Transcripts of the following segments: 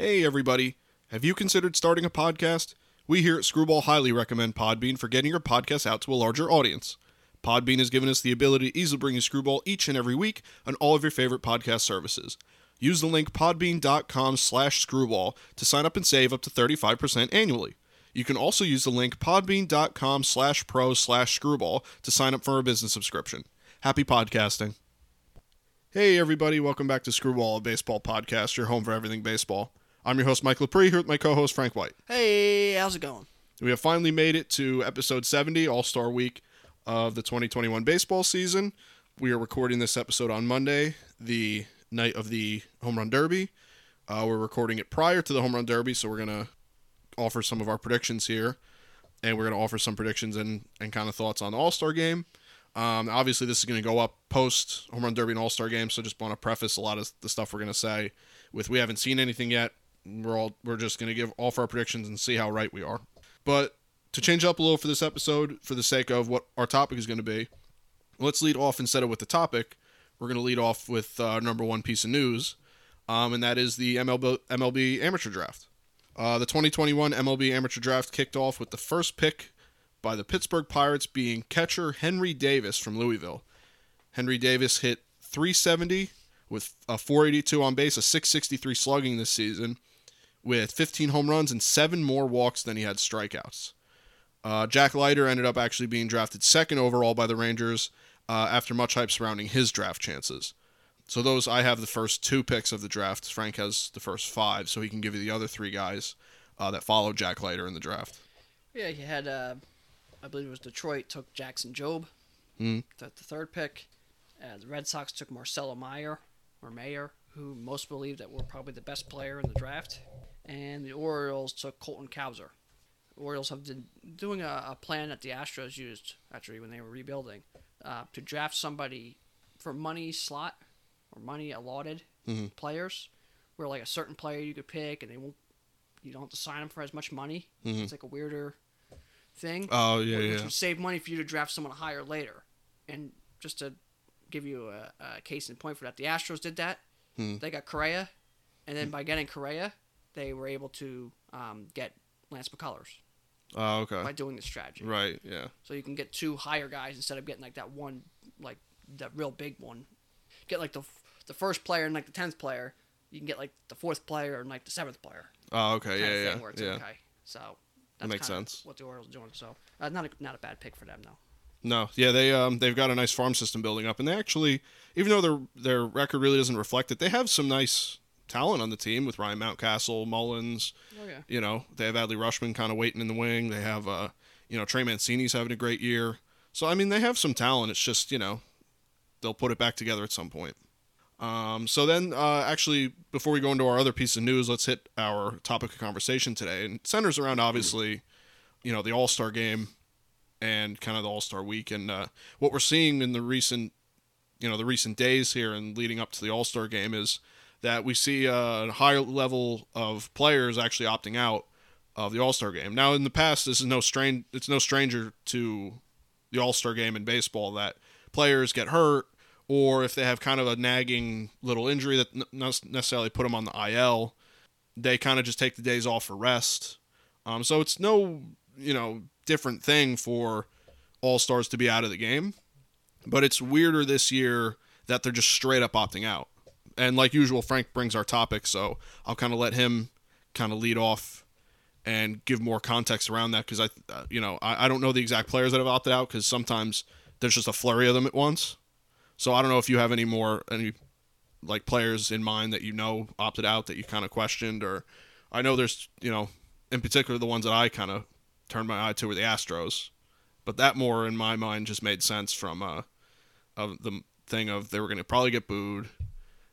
Hey, everybody. Have you considered starting a podcast? We here at Screwball highly recommend Podbean for getting your podcast out to a larger audience. Podbean has given us the ability to easily bring you Screwball each and every week on all of your favorite podcast services. Use the link podbean.com slash screwball to sign up and save up to 35% annually. You can also use the link podbean.com slash pro slash screwball to sign up for a business subscription. Happy podcasting. Hey, everybody. Welcome back to Screwball, a baseball podcast, your home for everything baseball. I'm your host, Mike Lepre, here with my co host, Frank White. Hey, how's it going? We have finally made it to episode 70, All Star Week of the 2021 baseball season. We are recording this episode on Monday, the night of the Home Run Derby. Uh, we're recording it prior to the Home Run Derby, so we're going to offer some of our predictions here. And we're going to offer some predictions and, and kind of thoughts on the All Star game. Um, obviously, this is going to go up post Home Run Derby and All Star game, so just want to preface a lot of the stuff we're going to say with we haven't seen anything yet. We're all we're just going to give offer our predictions and see how right we are. But to change up a little for this episode, for the sake of what our topic is going to be, let's lead off instead of with the topic. We're going to lead off with uh, number one piece of news, um, and that is the MLB, MLB amateur draft. Uh, the 2021 MLB amateur draft kicked off with the first pick by the Pittsburgh Pirates being catcher Henry Davis from Louisville. Henry Davis hit 370 with a 482 on base, a 663 slugging this season, with 15 home runs and seven more walks than he had strikeouts. Uh, Jack Leiter ended up actually being drafted second overall by the Rangers uh, after much hype surrounding his draft chances. So those I have the first two picks of the draft. Frank has the first five, so he can give you the other three guys uh, that followed Jack Leiter in the draft. Yeah, he had, uh, I believe it was Detroit took Jackson Jobe, Mhm. the, the third pick. Uh, the Red Sox took Marcelo Meyer, or Mayer, who most believe that were probably the best player in the draft. And the Orioles took Colton Cowser. The Orioles have been doing a, a plan that the Astros used, actually, when they were rebuilding, uh, to draft somebody for money slot or money allotted Mhm. players, where like a certain player you could pick and they won't, you don't have to sign them for as much money. Mhm. It's like a weirder thing. Oh yeah, which yeah. would save money for you to draft someone higher later. And just to give you a, a case in point for that, the Astros did that. Hmm. They got Correa, and then by getting Correa, they were able to um, get Lance McCullers Oh okay. by doing this strategy. Right. Yeah. So you can get two higher guys instead of getting like that one, like that real big one. Get like the the first player and like the tenth player. You can get like the fourth player and like the seventh player Oh okay. Yeah. thing where it's Yeah. Yeah. okay. So that makes sense. What the Orioles are doing. So uh, not a, not a bad pick for them though. No, yeah, they um they've got a nice farm system building up, and they actually, even though their their record really doesn't reflect it, they have some nice talent on the team with Ryan Mountcastle, Mullins. Oh yeah. You know, they have Adley Rutschman kind of waiting in the wing. They have uh you know Trey Mancini's having a great year. So I mean, they have some talent. It's just you know they'll put it back together at some point. Um, so then, uh, actually, before we go into our other piece of news, let's hit our topic of conversation today, and it centers around obviously, you know, the All Star game and kind of the All Star week, and uh, what we're seeing in the recent, you know, the recent days here and leading up to the All Star game is that we see a higher level of players actually opting out of the All Star game. Now, in the past, this is no strain. It's no stranger to the All Star game in baseball that players get hurt or if they have kind of a nagging little injury that not necessarily put them on the IL, they kind of just take the days off for rest. Um, so it's no, you know, different thing for all stars to be out of the game, but it's weirder this year that they're just straight up opting out. And like usual, Frank brings our topic, so I'll kind of let him kind of lead off and give more context around that because I, uh, you know, I, I don't know the exact players that have opted out because sometimes there's just a flurry of them at once. So I don't know if you have any more any like players in mind that you know opted out that you kind of questioned or I know there's you know in particular the ones that I kind of turned my eye to were the Astros, but that more in my mind just made sense from uh of the thing of they were going to probably get booed,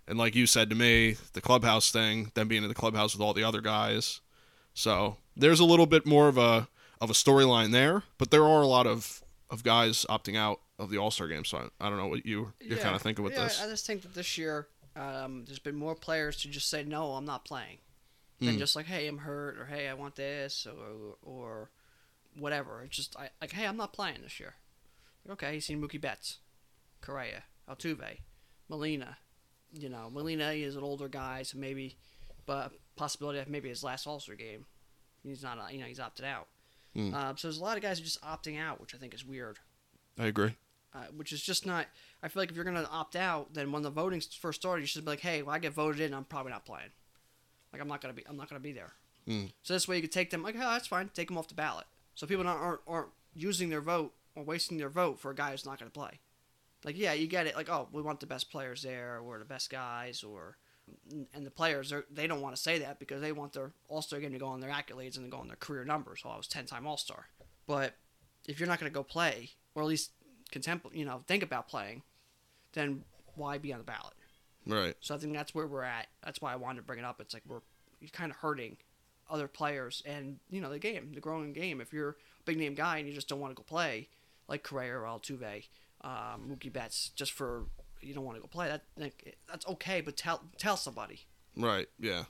and like you said to me, the clubhouse thing, them being in the clubhouse with all the other guys, so there's a little bit more of a of a storyline there, but there are a lot of of guys opting out of the All Star game. So I, I don't know what you you're kind of thinking with yeah, this. I just think that this year um, there's been more players to just say no, I'm not playing, than Hmm. just like hey, I'm hurt or hey, I want this or or whatever. It's just I, like hey, I'm not playing this year. Okay, he's seen Mookie Betts, Correa, Altuve, Molina. You know, Molina is an older guy, so maybe, but possibility of maybe his last All Star game. He's not, you know, he's opted out. Mm. Uh, so there's a lot of guys who are just opting out, which I think is weird. I agree. Uh, which is just not. I feel like if you're gonna opt out, then when the voting first started, you should be like, "Hey, when I get voted in, I'm probably not playing. Like I'm not gonna be. I'm not gonna be there." Mm. So this way you could take them. Like, oh, that's fine. Take them off the ballot. So people not, aren't aren't using their vote or wasting their vote for a guy who's not gonna play. Like, yeah, you get it. Like, oh, we want the best players there, or the best guys, or and the players are they don't want to say that because they want their All Star game to go on their accolades and to go on their career numbers. Well, I was ten time All Star. But if you're not going to go play, or at least contemplate, you know, think about playing, then why be on the ballot? Right. So I think that's where we're at. That's why I wanted to bring it up. It's like we're you're kind of hurting other players and you know the game, the growing game. If you're a big name guy and you just don't want to go play, like Correa or Altuve, um, Mookie Betts, just for you don't want to go play, that like, that's okay. But tell tell somebody. Right. Yeah.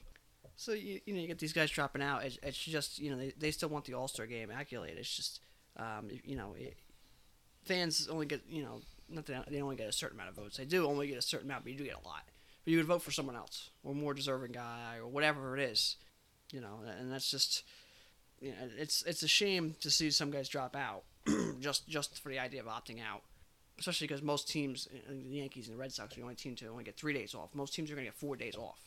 So you, you know you get these guys dropping out. It's, it's just you know they, they still want the All Star game accolade. It's just um, you know it, fans only get you know not that they only get a certain amount of votes. They do only get a certain amount, but you do get a lot. But you would vote for someone else or more deserving guy or whatever it is, you know. And that's just you know, it's it's a shame to see some guys drop out just just for the idea of opting out. Especially because most teams, uh, the Yankees and the Red Sox, are the only team to only get three days off. Most teams are going to get four days off.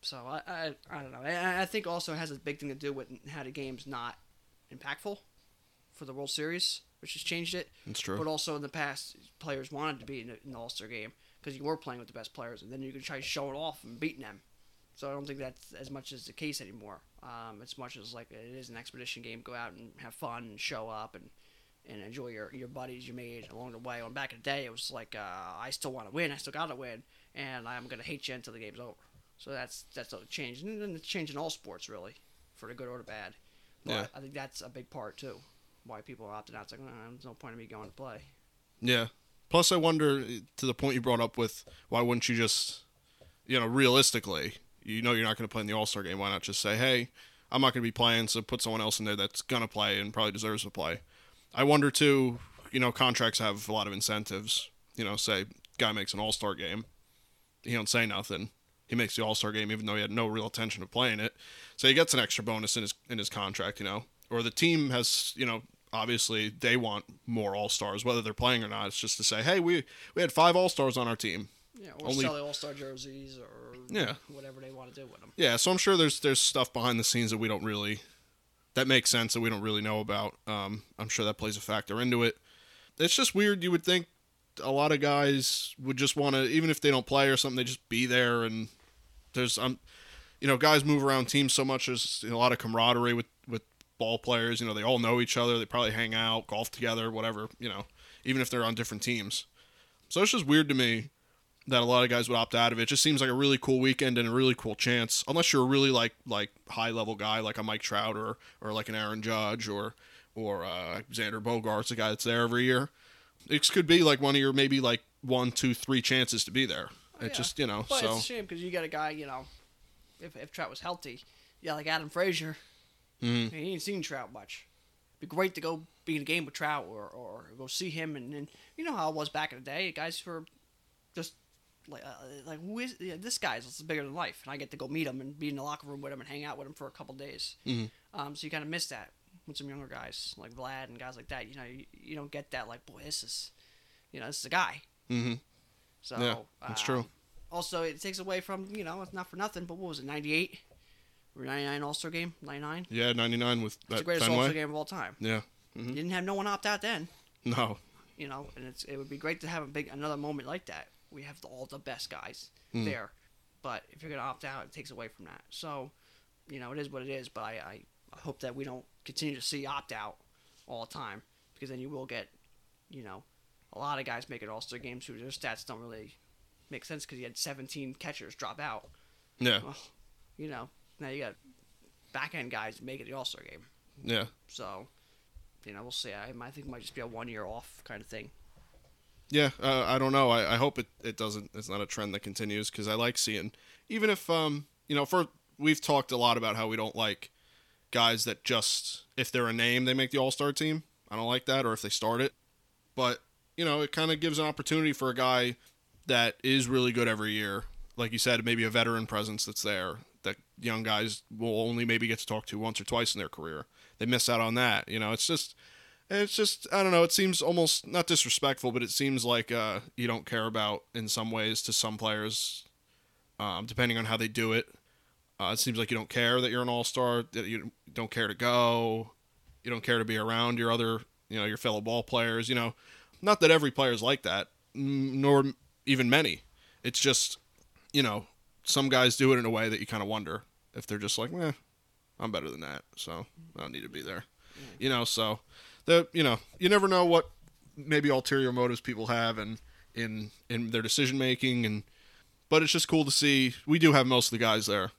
So I, I, I don't know. I, I think also it has a big thing to do with how the game's not impactful for the World Series, which has changed it. It's true. But also in the past, players wanted to be in the, in the All Star game because you were playing with the best players, and then you could try showing off and beating them. So I don't think that's as much as the case anymore. Um, as much as like it is an expedition game, go out and have fun and show up and and enjoy your, your buddies you made along the way. When back in the day, it was like uh, I still want to win, I still got to win, and I'm gonna hate you until the game's over. So that's that's a change, and it's change in all sports really, for the good or the bad. But Yeah. I think that's a big part too, why people are opting out. It's like, "Uh, there's no point in me going to play. Yeah. Plus, I wonder to the point you brought up with why wouldn't you just, you know, realistically, you know, you're not going to play in the All Star game. Why not just say, hey, I'm not going to be playing, so put someone else in there that's going to play and probably deserves to play. I wonder too. You know, contracts have a lot of incentives. You know, say guy makes an All Star game, he don't say nothing. He makes the All Star game even though he had no real intention of playing it. So he gets an extra bonus in his in his contract. You know, or the team has you know obviously they want more all stars, whether they're playing or not. It's just to say, hey, we we had five all stars on our team. Yeah, or Only- sell the All Star jerseys or Yeah. whatever they want to do with them. Yeah, so I'm sure there's there's stuff behind the scenes that we don't really that makes sense that we don't really know about. Um, I'm sure that plays a factor into it. It's just weird. You would think a lot of guys would just want to, even if they don't play or something, they just be there. And there's um, you know, guys move around teams so much. There's a lot of camaraderie with with ball players. You know, they all know each other. They probably hang out, golf together, whatever. You know, even if they're on different teams. So it's just weird to me that a lot of guys would opt out of it. It just seems like a really cool weekend and a really cool chance. Unless you're a really like like high level guy like a Mike Trout or or like an Aaron Judge or or uh, Xander Bogaerts, a guy that's there every year. It could be like one of your maybe like one, two, three chances to be there. Oh, It yeah. just you know But so it's a shame because you got a guy, you know, if, if Trout was healthy, yeah, like Adam Frazier, mhm. he ain't seen Trout much. It'd be great to go be in a game with Trout or, or go see him. And, and you know how it was back in the day. Guys were just like, uh, like who is yeah, this guy's bigger than life. And I get to go meet him and be in the locker room with him and hang out with him for a couple days. Mhm. Um, so you kind of miss that with some younger guys like Vlad and guys like that. You know, you, you don't get that, like, boy, this is, you know, this is a guy. Mm-hmm. So Yeah, that's um, true. Also, it takes away from you know it's not for nothing, but what was it, ninety eight, or ninety nine All Star game, ninety nine. yeah, 99 with It's the greatest All Star game of all time. Yeah, You didn't have no one opt out then, no, you know, and it's it would be great to have a big another moment like that. We have the, all the best guys Mm. there, but if you're gonna opt out, it takes away from that. So, you know, it is what it is. But I, I, hope that we don't continue to see opt out all the time because then you will get, you know, a lot of guys making All Star games who their stats don't really make sense because you had 17 catchers drop out. yeah, Well, you know, now you got back end guys making the All Star game. yeah. So, you know, we'll see. I, I think it might just be a one year off kind of thing. Yeah, uh, I don't know. I, I hope it, it doesn't. It's not a trend that continues because I like seeing, even if um you know for we've talked a lot about how we don't like guys that just if they're a name they make the All Star team. I don't like that, or if they start it. But you know, it kind of gives an opportunity for a guy that is really good every year, like you said, maybe a veteran presence that's there that young guys will only maybe get to talk to once or twice in their career. They miss out on that. You know, it's just it's just I don't know. It seems almost not disrespectful, but it seems like uh, you don't care about in some ways to some players, um, depending on how they do it. Uh, it seems like you don't care that you're an all star. That you don't care to go. You don't care to be around your other, you know, your fellow ball players. You know, not that every player is like that, nor even many. It's just, you know, some guys do it in a way that you kind of wonder if they're just like, eh, I'm better than that, so I don't need to be there. You know, so the you know you never know what maybe ulterior motives people have and in in their decision making and but it's just cool to see. We do have most of the guys there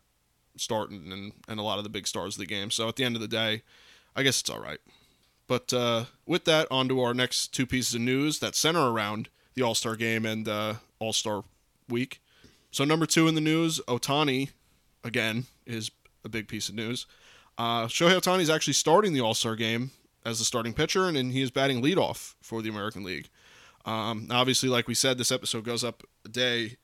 starting and and a lot of the big stars of the game. So at the end of the day i guess it's all right. But uh, with that on to our next two pieces of news that center around the all-star game and uh, all-star week. So number two in the news ohtani again is a big piece of news. Uh, shohei ohtani is actually starting the all-star game as the starting pitcher, and, and he is batting leadoff for the American League. Um, obviously, like we said, this episode goes up a day,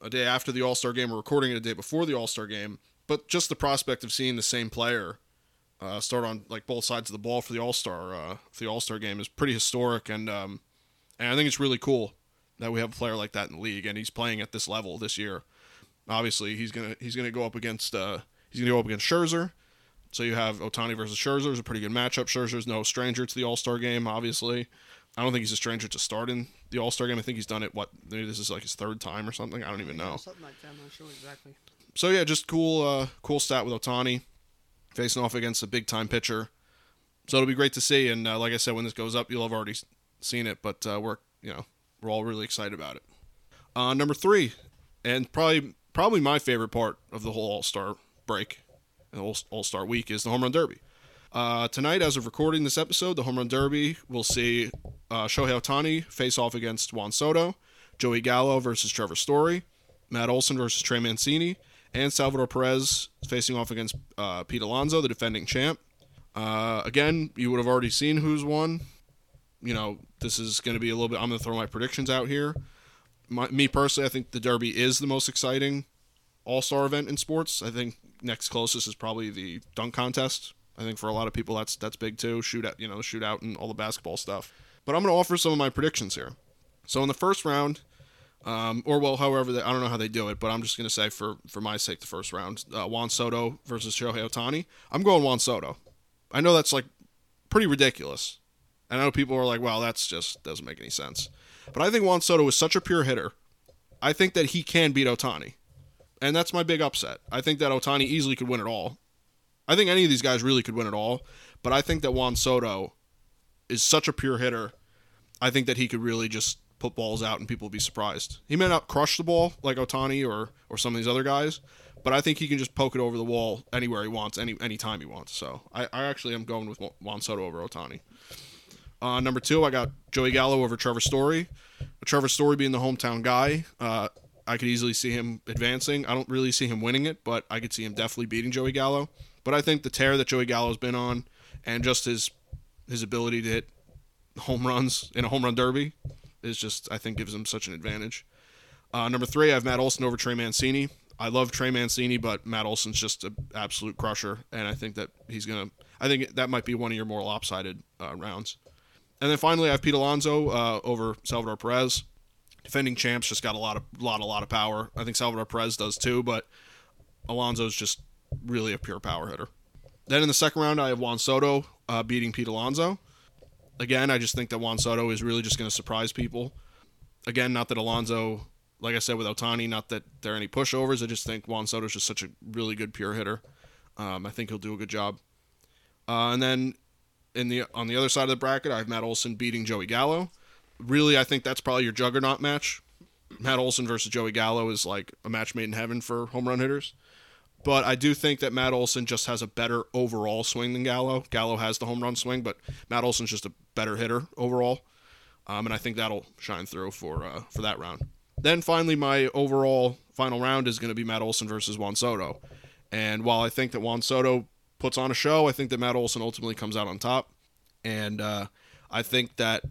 a day after the All Star game. We're recording it a day before the All Star game, but just the prospect of seeing the same player uh, start on like both sides of the ball for the All Star uh, the All Star game is pretty historic, and um, and I think it's really cool that we have a player like that in the league, and he's playing at this level this year. Obviously, he's gonna he's gonna go up against uh, he's gonna go up against Scherzer. So you have Ohtani versus Scherzer is a pretty good matchup. Scherzer's no stranger to the All Star game, obviously. I don't think he's a stranger to starting the All Star game. I think he's done it. What maybe this is like his third time or something. I don't even know. Something like that. I'm not sure exactly. So yeah, just cool, uh, cool stat with Ohtani facing off against a big time pitcher. So it'll be great to see. And uh, like I said, when this goes up, you'll have already seen it. But uh, we're you know we're all really excited about it. Uh, number three, and probably probably my favorite part of the whole All Star break all Star Week is the Home Run Derby. Uh, tonight, as of recording this episode, the Home Run Derby will see uh, Shohei Ohtani face off against Juan Soto, Joey Gallo versus Trevor Story, Matt Olson versus Trey Mancini, and Salvador Perez facing off against uh, Pete Alonso, the defending champ. Uh, again, you would have already seen who's won. You know, this is going to be a little bit. I'm going to throw my predictions out here. My, me personally, I think the Derby is the most exciting All Star event in sports. I think next closest is probably the dunk contest. I think for a lot of people that's that's big too. Shoot out, you know, shoot out and all the basketball stuff. But I'm going to offer some of my predictions here. So in the first round, um, or well, however, they, I don't know how they do it, but I'm just going to say for for my sake, the first round, uh, Juan Soto versus Shohei Ohtani. I'm going Juan Soto. I know that's like pretty ridiculous. I know people are like, well, that's just doesn't make any sense. But I think Juan Soto is such a pure hitter. I think that he can beat Ohtani and that's my big upset. I think that Ohtani easily could win it all. I think any of these guys really could win it all, but I think that Juan Soto is such a pure hitter. I think that he could really just put balls out and people be surprised. He may not crush the ball like Ohtani or or some of these other guys, but I think he can just poke it over the wall anywhere he wants, any anytime he wants. So I, I actually am going with Juan Soto over Ohtani. Uh, number two, I got Joey Gallo over Trevor Story. Trevor Story being the hometown guy, uh, I could easily see him advancing. I don't really see him winning it, but I could see him definitely beating Joey Gallo. But I think the tear that Joey Gallo's been on, and just his his ability to hit home runs in a home run derby, is just I think gives him such an advantage. Uh, number three, I have Matt Olson over Trey Mancini. I love Trey Mancini, but Matt Olson's just an absolute crusher, and I think that he's gonna. I think that might be one of your more lopsided uh, rounds. And then finally, I have Pete Alonso uh, over Salvador Perez defending champs just got a lot of lot a lot of power. I think Salvador Perez does too, but Alonso's just really a pure power hitter. Then in the second round, I have Juan Soto uh, beating Pete Alonso. Again, I just think that Juan Soto is really just going to surprise people. Again, not that Alonso, like I said with Ohtani, not that there are any pushovers. I just think Juan Soto is just such a really good pure hitter. Um, I think he'll do a good job. Uh, and then in the on the other side of the bracket, I have Matt Olson beating Joey Gallo really, I think that's probably your juggernaut match. Matt Olson versus Joey Gallo is like a match made in heaven for home run hitters. But I do think that Matt Olson just has a better overall swing than Gallo. Gallo has the home run swing, but Matt Olson's just a better hitter overall. Um, and I think that'll shine through for uh, for that round. Then finally, my overall final round is going to be Matt Olson versus Juan Soto. And while I think that Juan Soto puts on a show, I think that Matt Olson ultimately comes out on top. And uh, I think that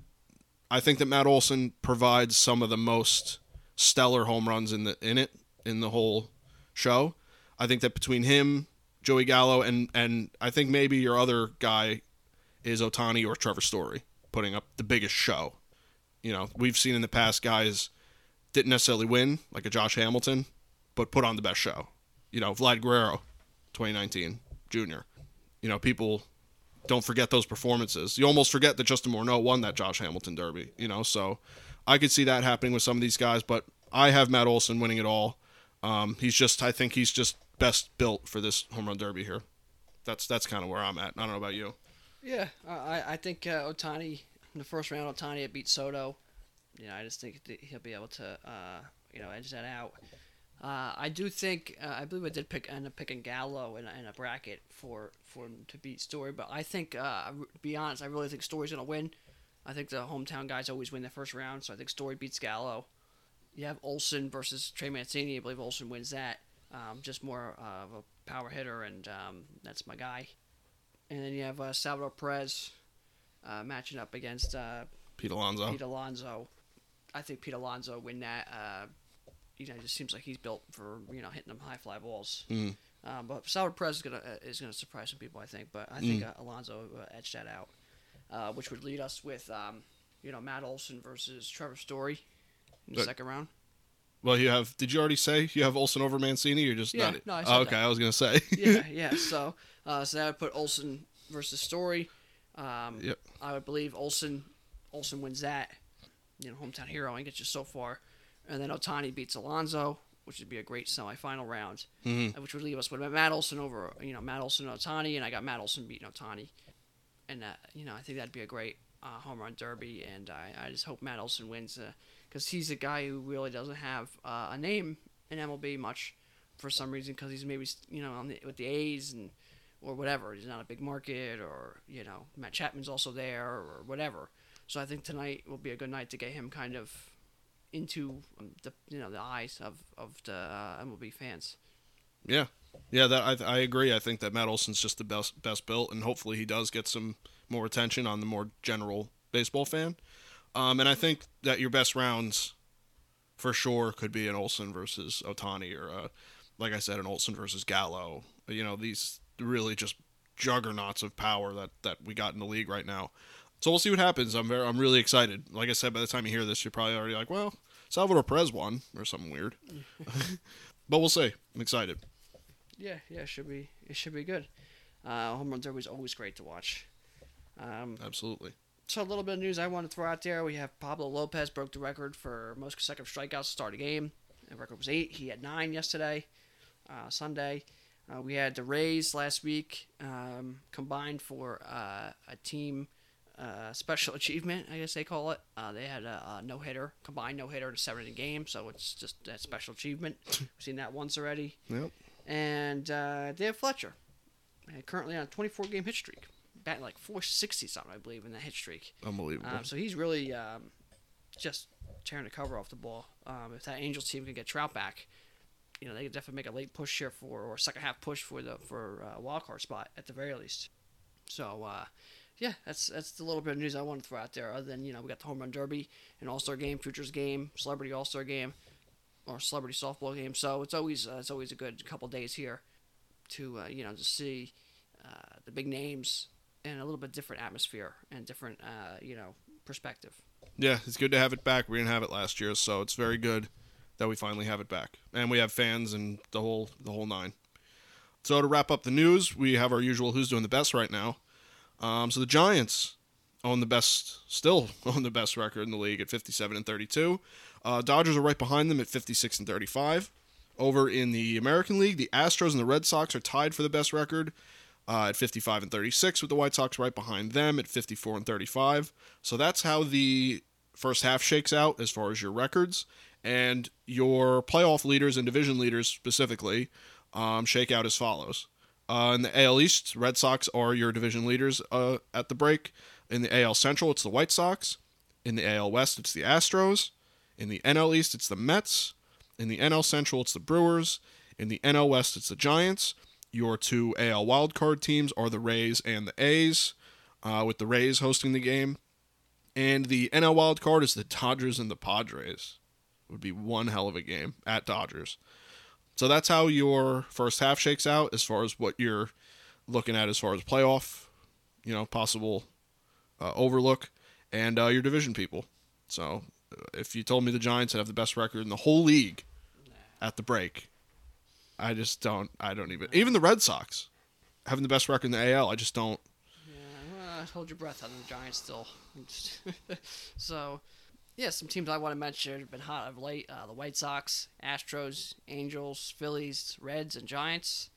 I think that Matt Olson provides some of the most stellar home runs in the in it in the whole show. I think that between him, Joey Gallo, and and I think maybe your other guy is Ohtani or Trevor Story putting up the biggest show. You know, we've seen in the past guys didn't necessarily win, like a Josh Hamilton, but put on the best show. You know, Vlad Guerrero, 2019 junior. You know, people don't forget those performances. You almost forget that Justin Morneau won that Josh Hamilton Derby. You know, so I could see that happening with some of these guys, but I have Matt Olson winning it all. Um, he's just, I think he's just best built for this home run derby here. That's that's kind of where I'm at. I don't know about you. Yeah, I I think uh, Ohtani in the first round, Ohtani beat Soto. You know, I just think he'll be able to uh, you know edge that out. Uh, I do think uh, I believe I did pick end up picking Gallo in, a- in a bracket for for him to beat Story, but I think uh, to be honest, I really think Story's gonna win. I think the hometown guys always win the first round, so I think Story beats Gallo. You have Olson versus Trey Mancini. I believe Olson wins that. Um, just more uh, of a power hitter, and um, that's my guy. And then you have uh, Salvador Perez uh, matching up against uh, Pete Alonso. Pete Alonso. I think Pete Alonso win that. You know, it just seems like he's built for you know hitting them high fly balls. Mm. Um, but Salvador Perez is gonna uh, is gonna surprise some people, I think. But I think uh, Alonso uh, edged that out, uh, which would lead us with um, you know Matt Olson versus Trevor Story in the But- second round. Well, you have. Did you already say you have Olson over Mancini? You're just Yeah, not? no, I oh, said okay, that. I was gonna say. yeah, yeah. So, uh, so that would put Olson versus Story. Um, Yep. I would believe Olson. Olson wins that. You know, hometown hero and gets you so far, and then Ohtani beats Alonso, which would be a great semifinal round, Mhm. uh, which would leave us with Matt Olson over. You know, Matt Olson and Ohtani, and I got Matt Olson beating Ohtani, and uh, you know, I think that'd be a great uh, home run derby, and I, I just hope Matt Olson wins because he's a guy who really doesn't have uh, a name in MLB much for some reason because he's maybe you know on the, with the A's and or whatever. He's not a big market, or you know Matt Chapman's also there, or whatever. So I think tonight will be a good night to get him kind of into um, the you know the eyes of of the uh, MLB fans. Yeah, yeah, that I, I agree. I think that Matt Olson's just the best best built, and hopefully he does get some more attention on the more general baseball fan. Um, and I think that your best rounds, for sure, could be an Olson versus Ohtani, or uh, like I said, an Olson versus Gallo. You know, these really just juggernauts of power that that we got in the league right now. So we'll see what happens. I'm very, I'm really excited. Like I said, by the time you hear this, you're probably already like, well, Salvador Perez won or something weird. but we'll see. I'm excited. Yeah, yeah, it should be it should be good. Uh, home run derby is always great to watch. Um, Absolutely. so a little bit of news I want to throw out there. We have Pablo Lopez broke the record for most consecutive strikeouts to start a game. The record was eight. He had nine yesterday, uh, Sunday. Uh, we had the Rays last week um, combined for uh, a team uh, special achievement, I guess they call it. Uh, they had a, a no hitter, combined no hitter in a seven inning game, so it's just a special achievement. We've seen that once already. Yep. And uh, Dave Fletcher, uh, currently on a 24 game hit streak, batting like 460 something, I believe, in that hit streak. Unbelievable. Um, so he's really um, just tearing the cover off the ball. Um, if that Angels team can get Trout back, you know they could definitely make a late push here for or second half push for the for uh, wild card spot at the very least. So uh, yeah, that's that's the little bit of news I want to throw out there. Other than you know we got the home run derby, an All Star game, futures game, celebrity All Star game, or celebrity softball game. So it's always uh, it's always a good couple days here to uh, you know to see uh, the big names in a little bit different atmosphere and different uh, you know perspective. yeah, it's good to have it back. We didn't have it last year, so it's very good that we finally have it back, and we have fans and the whole the whole nine. So to wrap up the news, we have our usual who's doing the best right now. Um, so the Giants own the best, still own the best record in the league at 57 and 32. Uh, Dodgers are right behind them at 56 and 35. Over in the American League, the Astros and the Red Sox are tied for the best record uh, at 55 and 36, with the White Sox right behind them at 54 and 35. So that's how the first half shakes out as far as your records. And your playoff leaders and division leaders specifically um, shake out as follows. Uh, in the AL East, Red Sox are your division leaders uh, at the break. In the AL Central, it's the White Sox. In the AL West, it's the Astros. In the NL East, it's the Mets. In the NL Central, it's the Brewers. In the NL West, it's the Giants. Your two AL wildcard teams are the Rays and the A's, uh, with the Rays hosting the game. And the NL wildcard is the Dodgers and the Padres. Would be one hell of a game at Dodgers. So that's how your first half shakes out as far as what you're looking at as far as playoff, you know, possible uh, overlook, and uh, your division people. So uh, if you told me the Giants have the best record in the whole league at the break, I just don't. I don't even. Even the Red Sox having the best record in the AL, I just don't. Yeah, well, hold your breath on the Giants still. so, yeah, some teams I want to mention have been hot of late: uh, the White Sox, Astros, Angels, Phillies, Reds, and Giants,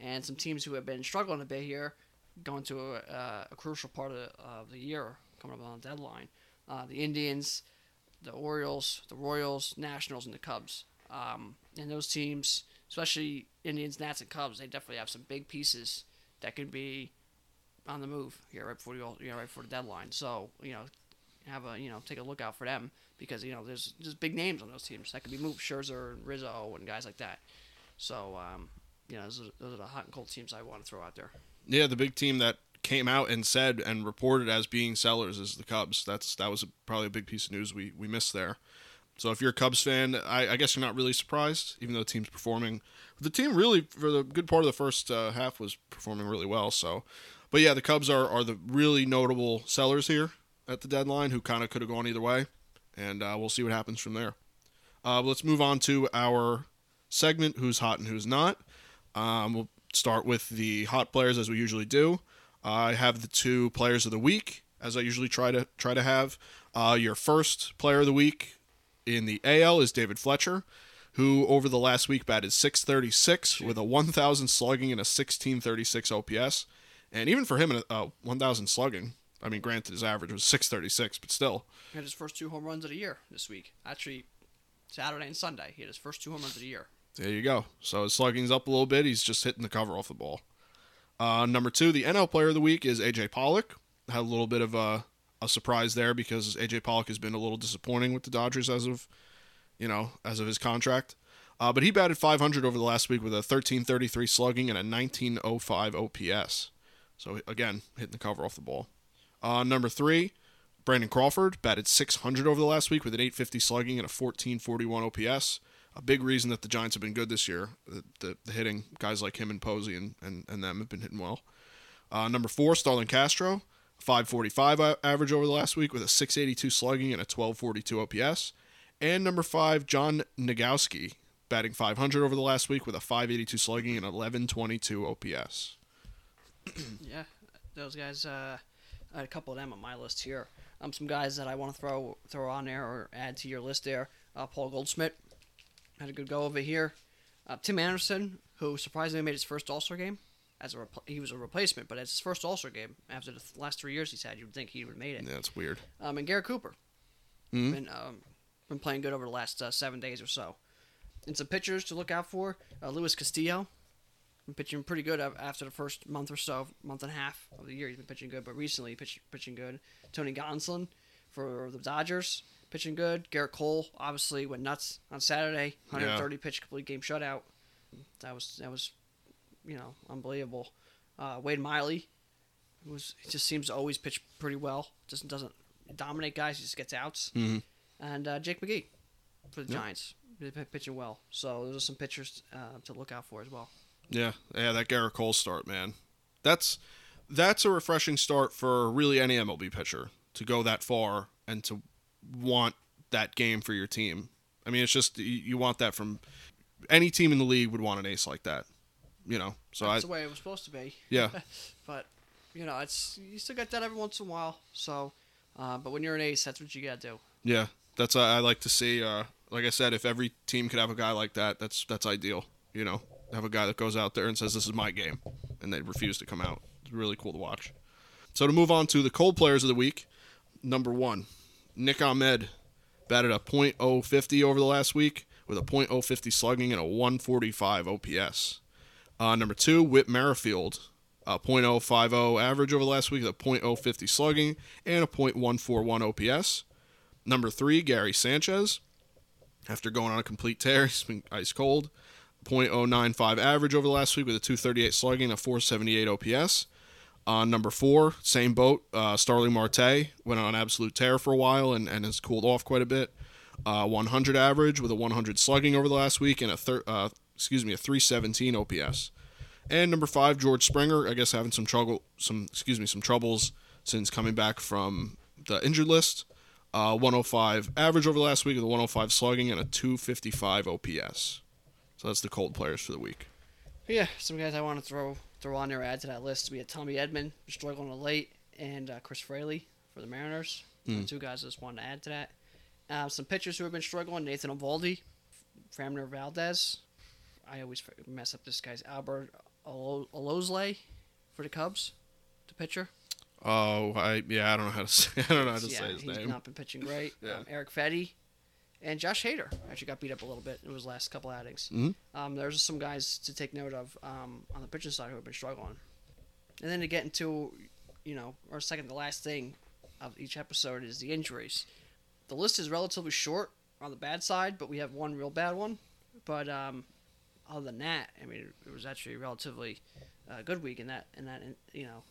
and some teams who have been struggling a bit here, going to a, uh, a crucial part of the, of the year coming up on the deadline. Uh, the Indians, the Orioles, the Royals, Nationals, and the Cubs. Um, and those teams, especially Indians, Nats, and Cubs, they definitely have some big pieces that could be on the move here right before the you know right before the deadline. So you know, have a you know take a look out for them because you know there's just big names on those teams that could be moved, Scherzer and Rizzo and guys like that. So um, you know those are, those are the hot and cold teams I want to throw out there. Yeah, the big team that came out and said and reported as being sellers is the Cubs. That's that was probably a big piece of news we we missed there. So if you're a Cubs fan, I, I guess you're not really surprised, even though the team's performing. The team really, for the good part of the first uh, half, was performing really well. So, but yeah, the Cubs are are the really notable sellers here at the deadline, who kind of could have gone either way, and uh, we'll see what happens from there. Uh, let's move on to our segment: Who's hot and who's not. Um, we'll start with the hot players as we usually do. I have the two players of the week, as I usually try to try to have. Uh, your first player of the week in the AL is David Fletcher, who over the last week batted 636 with a 1,000 slugging and a 1636 OPS. And even for him, a uh, 1,000 slugging, I mean, granted his average was 636, but still. He had his first two home runs of the year this week. Actually, Saturday and Sunday, he had his first two home runs of the year. There you go. So his slugging's up a little bit. He's just hitting the cover off the ball. Uh, number two, the NL Player of the Week is AJ Pollock. Had a little bit of a, a surprise there because AJ Pollock has been a little disappointing with the Dodgers as of, you know, as of his contract. Uh, but he batted 500 over the last week with a 1333 slugging and a 1905 OPS. So again, hitting the cover off the ball. Uh, number three, Brandon Crawford batted 600 over the last week with an 850 slugging and a 1441 OPS a big reason that the Giants have been good this year. The, the, the hitting guys like him and Posey and, and, and them have been hitting well. Uh, number four, Starlin Castro, 545 average over the last week with a 682 slugging and a 1242 OPS. And number five, John Nogowski, batting 500 over the last week with a 582 slugging and 1122 OPS. yeah, those guys. Uh, a couple of them on my list here. Um, some guys that I want to throw throw on there or add to your list there. Uh, Paul Goldschmidt, had a good go over here. Uh, Tim Anderson, who surprisingly made his first All Star game, as a repl- he was a replacement, but as his first All Star game after the last three years he's had, you would think he would have made it. Yeah, that's weird. Um, and Garrett Cooper, Mhm. been um, been playing good over the last uh, seven days or so. And some pitchers to look out for: uh, Luis Castillo, been pitching pretty good after the first month or so, month and a half of the year. He's been pitching good, but recently pitch, pitching good. Tony Gonsolin for the Dodgers, pitching good. Gerrit Cole obviously went nuts on Saturday, 130 pitch complete game shutout. That was that was, you know, unbelievable. Uh, Wade Miley was he just seems to always pitch pretty well. Just doesn't dominate guys. He just gets outs. Mhm. And uh, Jake McGee for the Yep. Giants, pitching well. So those are some pitchers uh, to look out for as well. Yeah, yeah, that Gerrit Cole start, man. That's that's a refreshing start for really any MLB pitcher to go that far and to want that game for your team. I mean, it's just you, want that from any team in the league would want an ace like that, you know. So That's I the way it was supposed to be. yeah, But you know, it's you still get that every once in a while. So, uh, but when you're an ace, that's what you gotta do. yeah, that's I like to see. Uh, like I said, if every team could have a guy like that, that's that's ideal. You know, have a guy that goes out there and says this is my game, and they refuse to come out. It's really cool to watch. So to move on to the cold players of the week, number one, Nick Ahmed batted a .050 over the last week with a .050 slugging and a 145 OPS. Uh, number two, Whit Merrifield, a .050 average over the last week with a .050 slugging and a .141 OPS. Number three, Gary Sanchez. After going on a complete tear, he's been ice cold. .095 average over the last week with a 238 slugging, a 478 OPS. Uh, number four, same boat, uh, Starling Marte went on absolute tear for a while and, and has cooled off quite a bit. Uh, 100 average with a 100 slugging over the last week and a thir- uh, excuse me, a 317 OPS. And number five, George Springer, I guess having some trouble, some excuse me, some troubles since coming back from the injured list. Uh, 105 average over the last week with a 105 slugging and a 255 OPS. So that's the cold players for the week. Yeah, some guys I want to throw throw on there add to that list. We had Tommy Edman struggling late, and uh, Chris Fraley for the Mariners. Hmm. Two guys I just wanted to add to that. Uh, some pitchers who have been struggling: Nathan Eovaldi, Framber Valdez. I always mess up this guy's Albert Alo- Alozle for the Cubs, the pitcher. Oh, I yeah, I don't know how to say, I don't know how to yeah, say his he's name. not been pitching great. Yeah. Um, Erick Fedde and Josh Hader actually got beat up a little bit in his last couple outings. Mhm. Um, there's some guys to take note of um, on the pitching side who have been struggling. And then to get into, you know, our second to last thing of each episode is the injuries. The list is relatively short on the bad side, but we have one real bad one. But um, other than that, I mean, it was actually a relatively uh, good week in that in that you know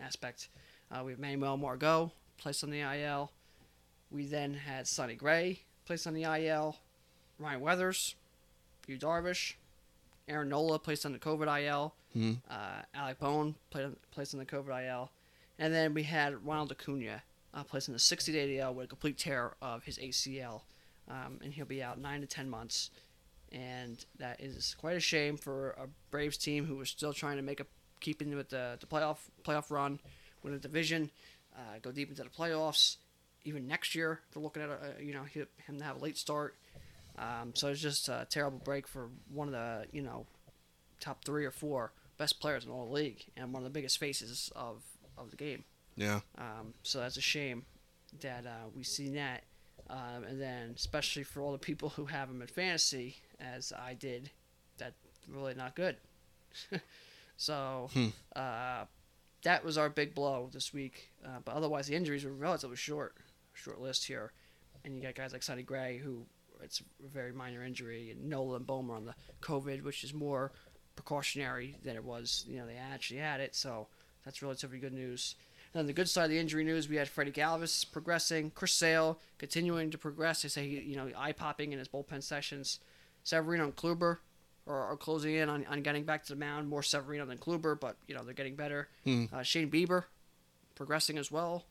aspect. Uh, we have Manuel Margot placed on the IL. We then had Sonny Gray placed on the IL. Ryan Weathers, Yu Darvish, Aaron Nola placed on the COVID IL. Mhm. Uh, Alec Bohm played, placed on the COVID IL. And then we had Ronald Acuna uh, placed on the 60 day IL with a complete tear of his ACL. Um, and he'll be out 9 to 10 months. And that is quite a shame for a Braves team who was still trying to make a keep in with the, the playoff playoff run, win a division, uh, go deep into the playoffs. Even next year, they're looking at a, you know him to have a late start. Um, so it's just a terrible break for one of the you know top three or four best players in all the league and one of the biggest faces of of the game. Yeah. Um, so that's a shame that uh, we see that. Um, and then, especially for all the people who have him in fantasy, as I did, that's really not good. so Hmm. uh, that was our big blow this week. Uh, but otherwise, the injuries were relatively short, short list here. And you got guys like Sonny Gray, who it's a very minor injury, and Nolan Bomer on the COVID, which is more precautionary than it was. You know, they actually had it, so that's relatively good news. And on the good side of the injury news, we had Freddie Galvis progressing, Chris Sale continuing to progress. They say he, you know, eye popping in his bullpen sessions. Severino and Kluber are, are closing in on, on getting back to the mound. More Severino than Kluber, but you know they're getting better. Hmm. Uh, Shane Bieber progressing as well.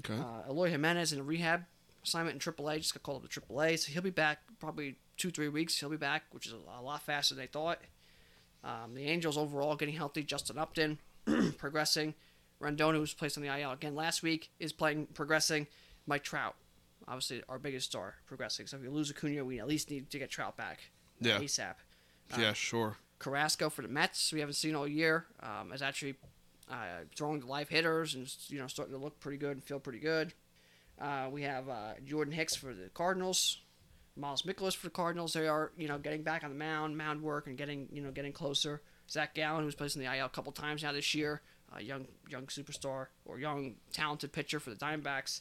Okay. Uh, Eloy Jimenez in a rehab assignment in AAA just got called up to AAA, so he'll be back probably two three weeks. He'll be back, which is a, lot faster than they thought. Um, the Angels overall getting healthy. Justin Upton progressing. Rendon, who was placed on the IL again last week, is playing progressing. Mike Trout, obviously our biggest star, progressing. So if we lose Acuna, we at least need to get Trout back Yeah. ASAP. yeah, sure. Carrasco for the Mets, we haven't seen all year, um, is actually uh, throwing live hitters and you know starting to look pretty good and feel pretty good. Uh, we have uh, Jordan Hicks for the Cardinals, Miles Mikolas for the Cardinals. They are you know getting back on the mound, mound work, and getting you know getting closer. Zach Gallen, who's placed in the IL a couple times now this year, young young superstar or young talented pitcher for the Diamondbacks.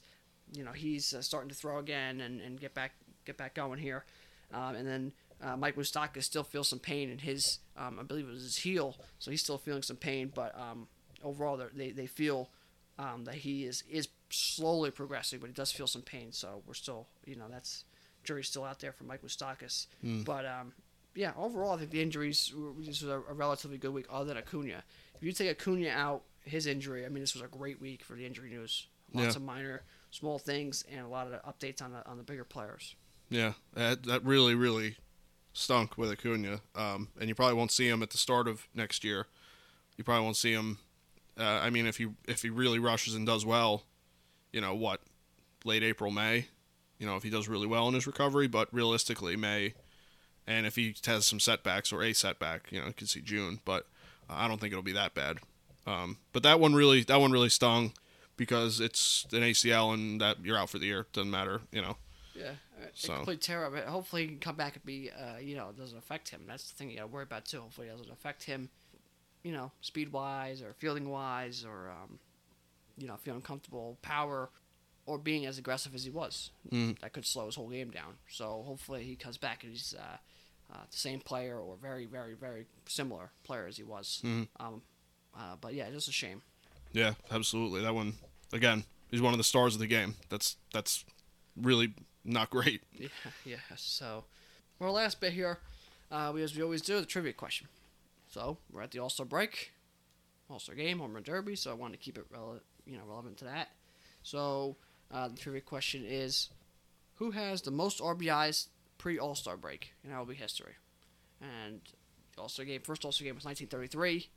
You know he's uh, starting to throw again and, and get back get back going here. Um, and then uh, Mike Moustakas still feels some pain in his, um, I believe it was his heel, so he's still feeling some pain. But um, overall, they they feel um, that he is is slowly progressing, but he does feel some pain. So we're still, you know, that's jury's still out there for Mike Moustakas. But um, yeah, overall, I think the injuries were- this was a, a relatively good week, other than Acuna. If you take Acuna out, his injury, I mean, this was a great week for the injury news. Lots Yeah. of minor, small things, and a lot of updates on the on the bigger players. Yeah, that that really really stunk with Acuna. Um, and you probably won't see him at the start of next year. You probably won't see him. Uh, I mean, if he if he really rushes and does well, you know what, late April May, you know if he does really well in his recovery. But realistically, May, and if he has some setbacks or a setback, you know, you could see June. But uh, I don't think it'll be that bad. Um, but that one really that one really stung because it's an ACL and that you're out for the year. Doesn't matter, you know. Yeah, uh, So- a complete tear of it. Hopefully, he can come back and be, uh, you know, it doesn't affect him. That's the thing you got to worry about too. Hopefully, it doesn't affect him, you know, speed wise or fielding wise or, um, you know, feeling comfortable, power, or being as aggressive as he was. Mm. That could slow his whole game down. So hopefully, he comes back and he's uh, uh, the same player or very, very, very similar player as he was. Mhm. Um, uh, but yeah, just a shame. Yeah, absolutely. That one again, he's one of the stars of the game. That's that's really not great. Yeah, yeah. So, our last bit here, uh, we, as we always do, the trivia question. So we're at the All Star break, All Star game, home run derby. So I wanted to keep it rele- you know relevant to that. So uh, the trivia question is, who has the most RBIs pre All Star break in MLB history? And the All Star game, first All Star game was 1933,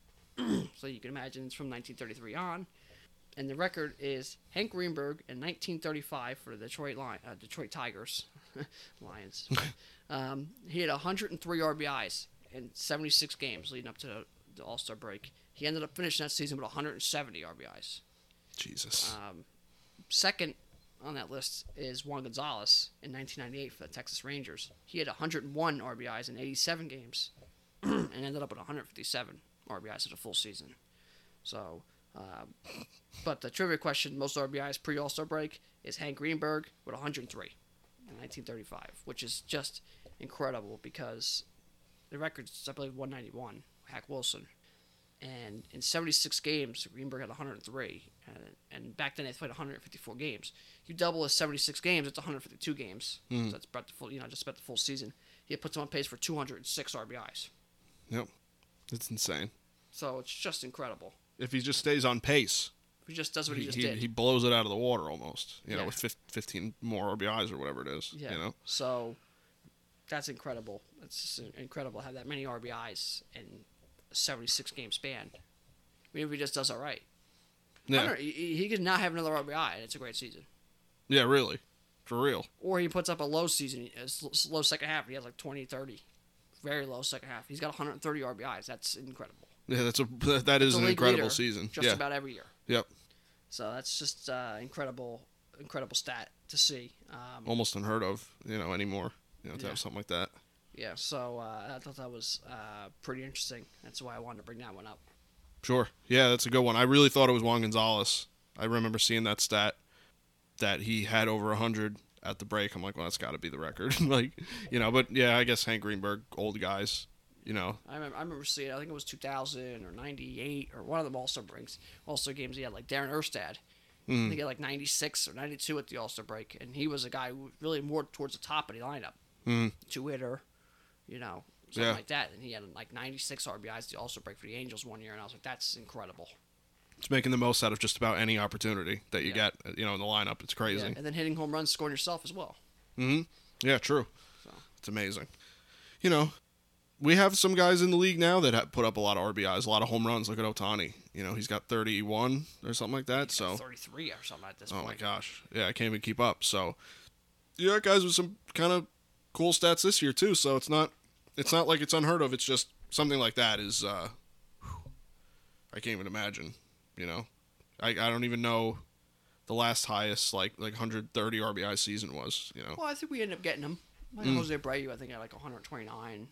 so you can imagine it's from 1933 on. And the record is Hank Greenberg in 1935 for the Detroit Lion, uh, Detroit Tigers, Lions. um, he had 103 RBIs in 76 games leading up to the, the All Star break. He ended up finishing that season with 170 RBIs. Jesus. Um, second on that list is Juan Gonzalez in 1998 for the Texas Rangers. He had 101 RBIs in 87 games and ended up with 157 RBIs in a full season. So, uh, but the trivia question, most RBIs pre All Star break, is Hank Greenberg with 103 in 1935, which is just incredible because the record's, I believe, 191, Hack Wilson. And in 76 games, Greenberg had 103. And, and back then they played 154 games. You double his 76 games, it's 152 games. Hmm. So that's about the full, you know, just about the full season. He puts him on pace for 206 RBIs. Yep. It's insane. So it's just incredible. If he just stays on pace, He just does what he, he, just he, did. he blows it out of the water almost. You know, with fif- 15 more RBIs or whatever it is. yeah. You know? So that's incredible. It's just incredible to have that many RBIs in a 76 game span. Maybe he just does all right. Yeah. know, he, he could not have another RBI, and it's a great season. Yeah, really. For real. Or he puts up a low season, a low second half. He has like 20, 30. Very low second half. He's got 130 RBIs. That's incredible. Yeah, that's a that is an incredible season. Just yeah. about every year. Yep. So that's just uh, incredible, incredible stat to see. Um, Almost unheard of, you know, anymore. You know, to Yeah. have something like that. yeah, so uh, I thought that was uh, pretty interesting. That's why I wanted to bring that one up. Sure. Yeah, that's a good one. I really thought it was Juan Gonzalez. I remember seeing that stat that he had over 100 at the break. I'm like, well, that's got to be the record. like, you know, but yeah, I guess Hank Greenberg, old guys, you know. I remember, I remember seeing. I think it was 2000 or 98 or one of them All Star breaks. All Star games. He had like Darren Erstad. I Mm. think he had like 96 or 92 at the All Star break, and he was a guy who really more towards the top of the lineup. Mm. Two hitter, you know, something Yeah. like that. And he had like 96 RBIs to also break for the Angels one year, and I was like, that's incredible. It's making the most out of just about any opportunity that you Yeah. get, you know, in the lineup. It's Yeah, crazy. and then hitting home runs, scoring yourself as well. hmm Yeah, true. So. It's amazing. You know, we have some guys in the league now that have put up a lot of RBIs, a lot of home runs. Look at Ohtani. You know, he's got 31 or something like that. He's So, 33 or something at this oh point. my gosh, yeah, I can't even keep up. So, you got guys with some kind of cool stats this year too. So it's not, it's not like it's unheard of. It's just something like that is, uh, I can't even imagine. You know, I I don't even know the last highest like like 130 RBI season was. You know. Well, I think we ended up getting him. I Mm. Jose Abreu, I think, had like 129,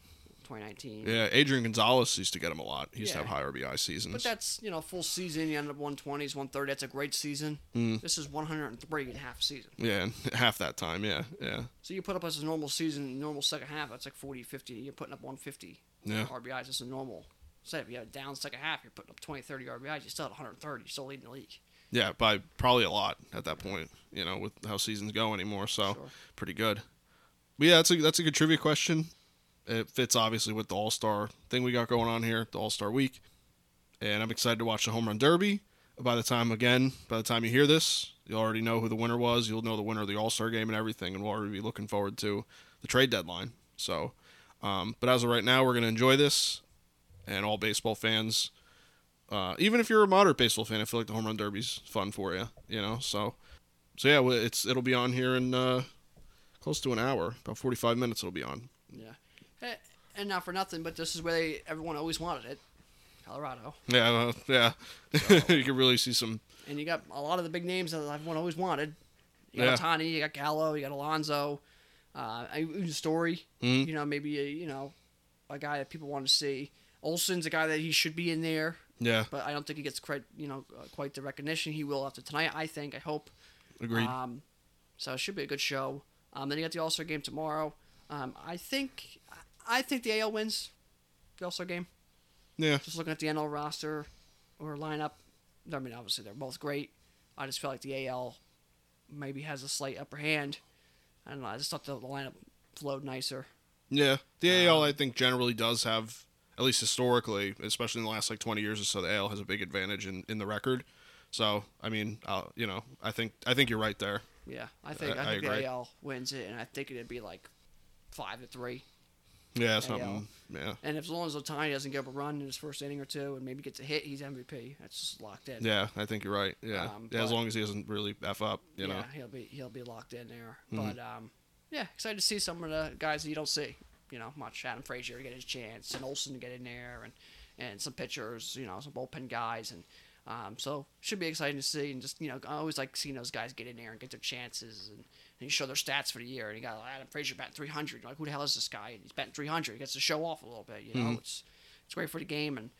2019. Yeah, Adrian Gonzalez used to get him a lot. He used Yeah. to have high RBI seasons. But that's, you know, full season. You end up 120s, 130. That's a great season. Mm. This is 103 and a half season. yeah, half that time. Yeah, yeah, So you put up as a normal season, normal second half, that's like 40, 50. You're putting up 150 yeah, RBIs. That's a normal. Say if you had a down second half, you're putting up 20, 30 RBIs. You still had 130. You're still leading the league. yeah. By probably a lot at that point. You know, with how seasons go anymore. So Sure. pretty good. But yeah, that's a that's a good trivia question. It fits obviously with the All Star thing we got going on here, the All Star Week, and I'm excited to watch the Home Run Derby. By the time again, by the time you hear this, you'll already know who the winner was. You'll know the winner of the All Star game and everything, and we'll already be looking forward to the trade deadline. So, um, but as of right now, we're gonna enjoy this, and all baseball fans, uh, even if you're a moderate baseball fan, I feel like the Home Run Derby's fun for you. You know, so so yeah, it's it'll be on here in uh, close to an hour, about 45 minutes. It'll be on. Yeah. Eh, And not for nothing, but this is where they everyone always wanted it. Colorado. Yeah, yeah. you can really see some. And you got a lot of the big names that everyone always wanted. You Yeah. got Tani, you got Gallo, you got Alonso, uh, Story. Mhm. You know, maybe a, you know, a guy that people want to see. Olson's a guy that he should be in there, Yeah, but I don't think he gets quite you know uh, quite the recognition he will after tonight. I think. I hope. agreed. Um, so it should be a good show. Um, then you got the All Star game tomorrow. Um, I think I think the AL wins the All Star game. yeah, Just looking at the NL roster or lineup, I mean, obviously they're both great. I just feel like the AL maybe has a slight upper hand. I don't know. I just thought the, lineup flowed nicer. Yeah, the AL I think generally does have, at least historically, especially in the last like twenty years or so, the AL has a big advantage in, in the record. So I mean, uh, you know, I think I think you're right there. Yeah, I think I- I, I think agree. the AL wins it, and I think it'd be like five to three. Yeah, something. Yeah, And if as long as Ohtani doesn't give up a run in his first inning or two, and maybe gets a hit, he's MVP. That's just locked in. yeah, I think you're right. Yeah, Um, yeah, as long as he doesn't really f up, you yeah, know. he'll be he'll be locked in there. Mhm. But um, yeah, excited to see some of the guys that you don't see. You know, much Adam Frazier to get his chance, and Olson to get in there, and and some pitchers. You know, some bullpen guys, and um, so should be exciting to see. And just you know, I always like seeing those guys get in there and get their chances, and, and you show their stats for the year. And you got Adam Frazier batting 300. You're like, who the hell is this guy? And he's batting 300. He gets to show off a little bit. You know, Mhm. it's it's great for the game, and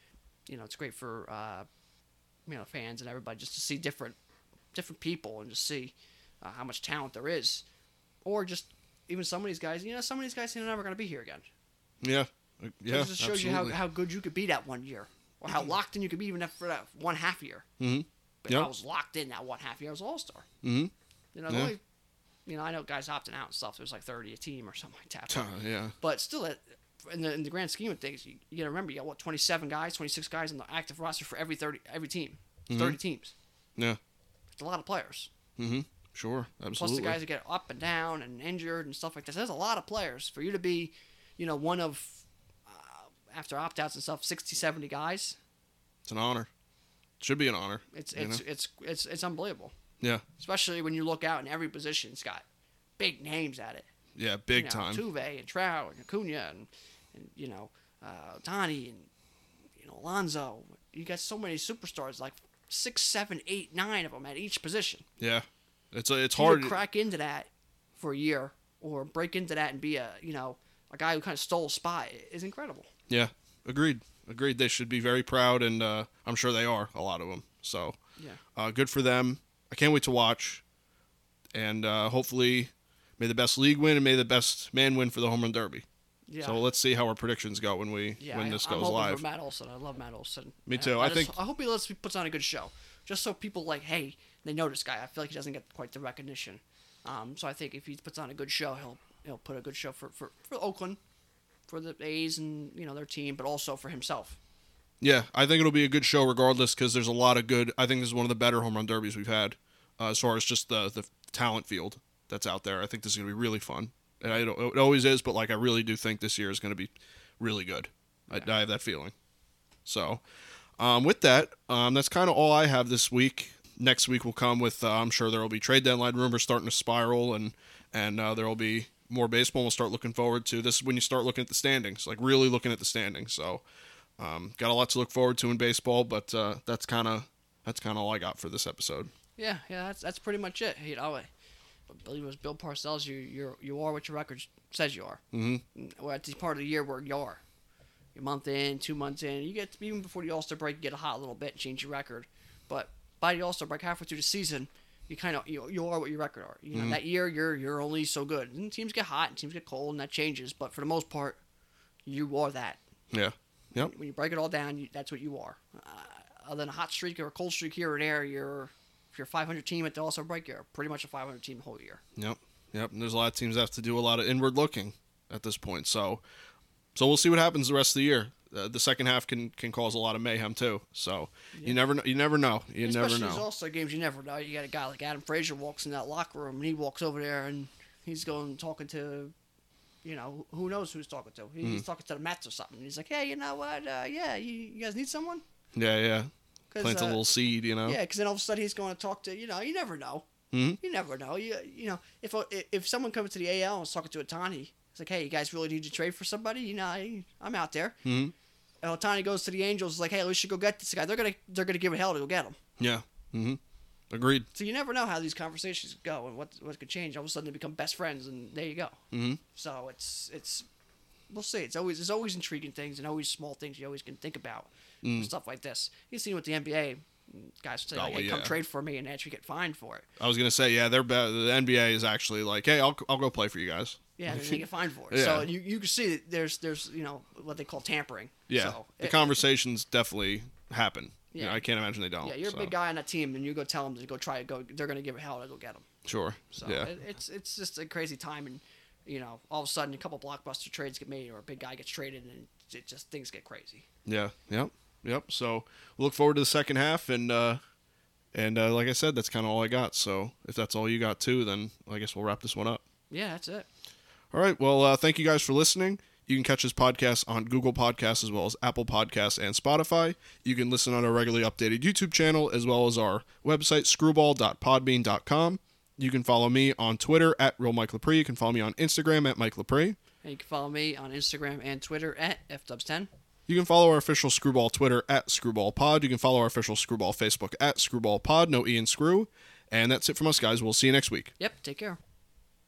you know, it's great for uh, you know fans and everybody just to see different different people and just see uh, how much talent there is, or just even some of these guys. You know, some of these guys are never going to be here again. Yeah, uh, yeah, it just shows absolutely. you how, how good you could be that one year, or how locked in you could be even for that one half year. Mhm. But Yep. I was locked in that one half year. I was all star. hmm You know, Yeah. only, you know, I know guys opting out and stuff. There's like 30 a team or something like that. But, yeah, but still, in the in the grand scheme of things, you, you got to remember you got what 27 guys, 26 guys on the active roster for every 30 every team, Mhm. 30 teams. Yeah. it's a lot of players. Mm-hmm. sure, absolutely. Plus the guys that get up and down and injured and stuff like this. There's a lot of players for you to be, you know, one of uh, after opt outs and stuff, 60, 70 guys. It's an honor. It Should be an honor. It's it's it's it's it's unbelievable. Yeah. Especially when you look out in every position, it's got big names at it. Yeah, big you know, time. Tuve and Trout and Acuna and, and you know, uh, Tani and you know Alonso. You got so many superstars, like six, seven, eight, nine of them at each position. Yeah, it's it's you hard. to crack into that for a year or break into that and be a you know a guy who kind of stole a spot is incredible. Yeah, agreed. Agreed. They should be very proud, and uh, I'm sure they are. A lot of them. So, Yeah. uh, good for them. I can't wait to watch, and uh, hopefully, may the best league win and may the best man win for the home run derby. Yeah. So let's see how our predictions go when we yeah, when I- this I'm goes live. For Matt Olson, I love Matt Olson. Me too. I just- think- I hope he lets puts on a good show, just so people like, hey, they know this guy. I feel like he doesn't get quite the recognition. Um, so I think if he puts on a good show, he'll he'll put a good show for, for, for Oakland, for the A's and you know their team, but also for himself. Yeah, I think it'll be a good show regardless because there's a lot of good. I think this is one of the better home run derbies we've had uh, as far as just the the talent field that's out there. I think this is gonna be really fun, and I, it always is. But like, I really do think this year is gonna be really good. I, I have that feeling. So, um, with that, um, that's kind of all I have this week. Next week will come with. Uh, I'm sure there will be trade deadline rumors starting to spiral, and and uh, there will be more baseball. We'll start looking forward to this is when you start looking at the standings, like really looking at the standings. So. Um, got a lot to look forward to in baseball, but uh, that's kind of that's kind of all I got for this episode. Yeah, yeah, that's that's pretty much it. You know, I believe it was Bill Parcells. You you you are what your record says you are. Mm-hmm. Well, at the part of the year where you are. You're a month in, two months in. You get even before the All Star break, you get a hot little bit, change your record. But by the All Star break, halfway through the season, you kind of you, you are what your record are. You know Mhm. that year you're you're only so good. And teams get hot and teams get cold, and that changes. But for the most part, you are that. Yeah. Yep. When you break it all down, you, that's what you are. Uh, other than a hot streak or a cold streak here and there, you're if you're a 500 team at the Star break, you're pretty much a 500 team the whole year. Yep. Yep. And there's a lot of teams that have to do a lot of inward looking at this point. So, so we'll see what happens the rest of the year. Uh, the second half can can cause a lot of mayhem too. So Yeah. you never know. You never know. You Especially never know. All Star games, you never know. You got a guy like Adam Frazier walks in that locker room and he walks over there and he's going talking to, you know, who knows who's talking to. He- Hmm. He's talking to the Mets or something. He's like, hey, you know what? Uh, yeah, you, you guys need someone? Yeah. Yeah. Plant a uh, little seed. You know. Yeah, because then all of a sudden he's going to talk to, you know, you never know. Mhm. You never know. You you know, if if someone comes to the AL and is talking to Ohtani, it's like, hey, you guys really need to trade for somebody? You know, I, I'm out there. Mhm. Ohtani goes to the Angels, like, hey, we should go get this guy. They're gonna they're gonna give it hell to go get him. Yeah. Mm-hmm. Agreed. So you never know how these conversations go and what what could change. All of a sudden they become best friends, and there you go. Mm-hmm. So it's it's we'll see. It's always it's always intriguing things and always small things you always can think about Mm. stuff like this. You see with the NBA guys say, Oh, like, well, "Hey, come trade for me," and actually get fined for it. I was gonna say yeah. They're be- the NBA is actually like, hey, I'll I'll go play for you guys. Yeah, and they get fined for it. Yeah. So you, you can see that there's there's you know what they call tampering. Yeah. So the it- conversations definitely happen. You know, Yeah. I can't imagine they don't. yeah, you're so. a big guy on that team, and you go tell them to go try to go. They're gonna give it hell to go get them. Sure. So yeah. it, it's it's just a crazy time, and you know, all of a sudden a couple blockbuster trades get made or a big guy gets traded and it just things get crazy. Yeah. Yep. Yep. So look forward to the second half, and uh, and uh, like I said, that's kind of all I got. So if that's all you got too, then I guess we'll wrap this one up. Yeah, that's it. All right. Well, uh, thank you guys for listening. You can catch this podcast on Google Podcasts as well as Apple Podcasts and Spotify. You can listen on our regularly updated YouTube channel as well as our website, screwball.podbean.com. You can follow me on Twitter at Real Mike Lepre. You can follow me on Instagram at Mike Lepre. And you can follow me on Instagram and Twitter at fdubs10. You can follow our official Screwball Twitter at ScrewballPod. You can follow our official Screwball Facebook at ScrewballPod. No E and Screw. And that's it from us, guys. We'll see you next week. Yep, take care.